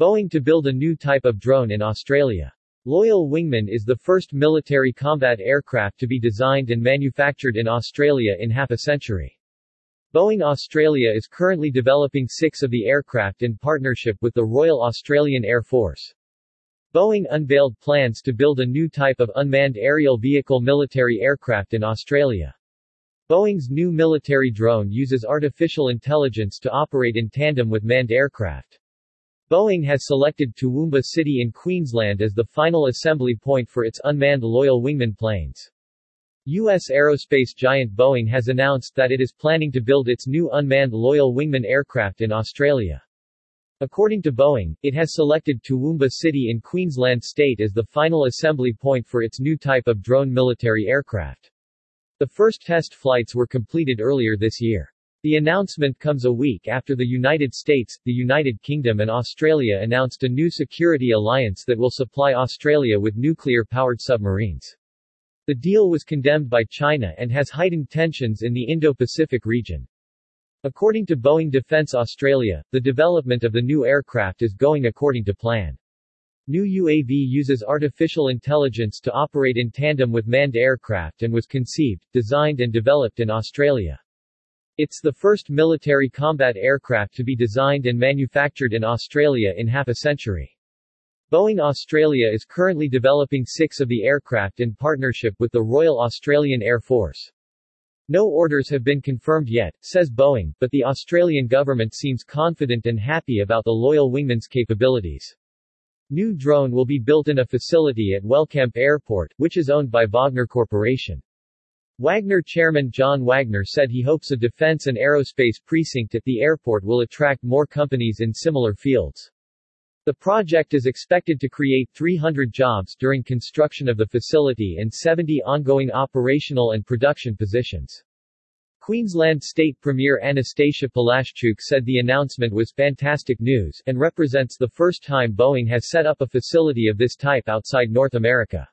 Boeing to build a new type of drone in Australia. Loyal Wingman is the first military combat aircraft to be designed and manufactured in Australia in half a century. Boeing Australia is currently developing six of the aircraft in partnership with the Royal Australian Air Force. Boeing unveiled plans to build a new type of unmanned aerial vehicle military aircraft in Australia. Boeing's new military drone uses artificial intelligence to operate in tandem with manned aircraft. Boeing has selected Toowoomba City in Queensland as the final assembly point for its unmanned Loyal Wingman planes. U.S. aerospace giant Boeing has announced that it is planning to build its new unmanned Loyal Wingman aircraft in Australia. According to Boeing, it has selected Toowoomba City in Queensland state as the final assembly point for its new type of drone military aircraft. The first test flights were completed earlier this year. The announcement comes a week after the United States, the United Kingdom and Australia announced a new security alliance that will supply Australia with nuclear-powered submarines. The deal was condemned by China and has heightened tensions in the Indo-Pacific region. According to Boeing Defence Australia, the development of the new aircraft is going according to plan. New UAV uses artificial intelligence to operate in tandem with manned aircraft and was conceived, designed and developed in Australia. It's the first military combat aircraft to be designed and manufactured in Australia in half a century. Boeing Australia is currently developing six of the aircraft in partnership with the Royal Australian Air Force. No orders have been confirmed yet, says Boeing, but the Australian government seems confident and happy about the Loyal Wingman's capabilities. New drone will be built in a facility at Wellcamp Airport, which is owned by Wagner Corporation. Wagner chairman John Wagner said he hopes a defense and aerospace precinct at the airport will attract more companies in similar fields. The project is expected to create 300 jobs during construction of the facility and 70 ongoing operational and production positions. Queensland State Premier Annastacia Palaszczuk said the announcement was fantastic news and represents the first time Boeing has set up a facility of this type outside North America.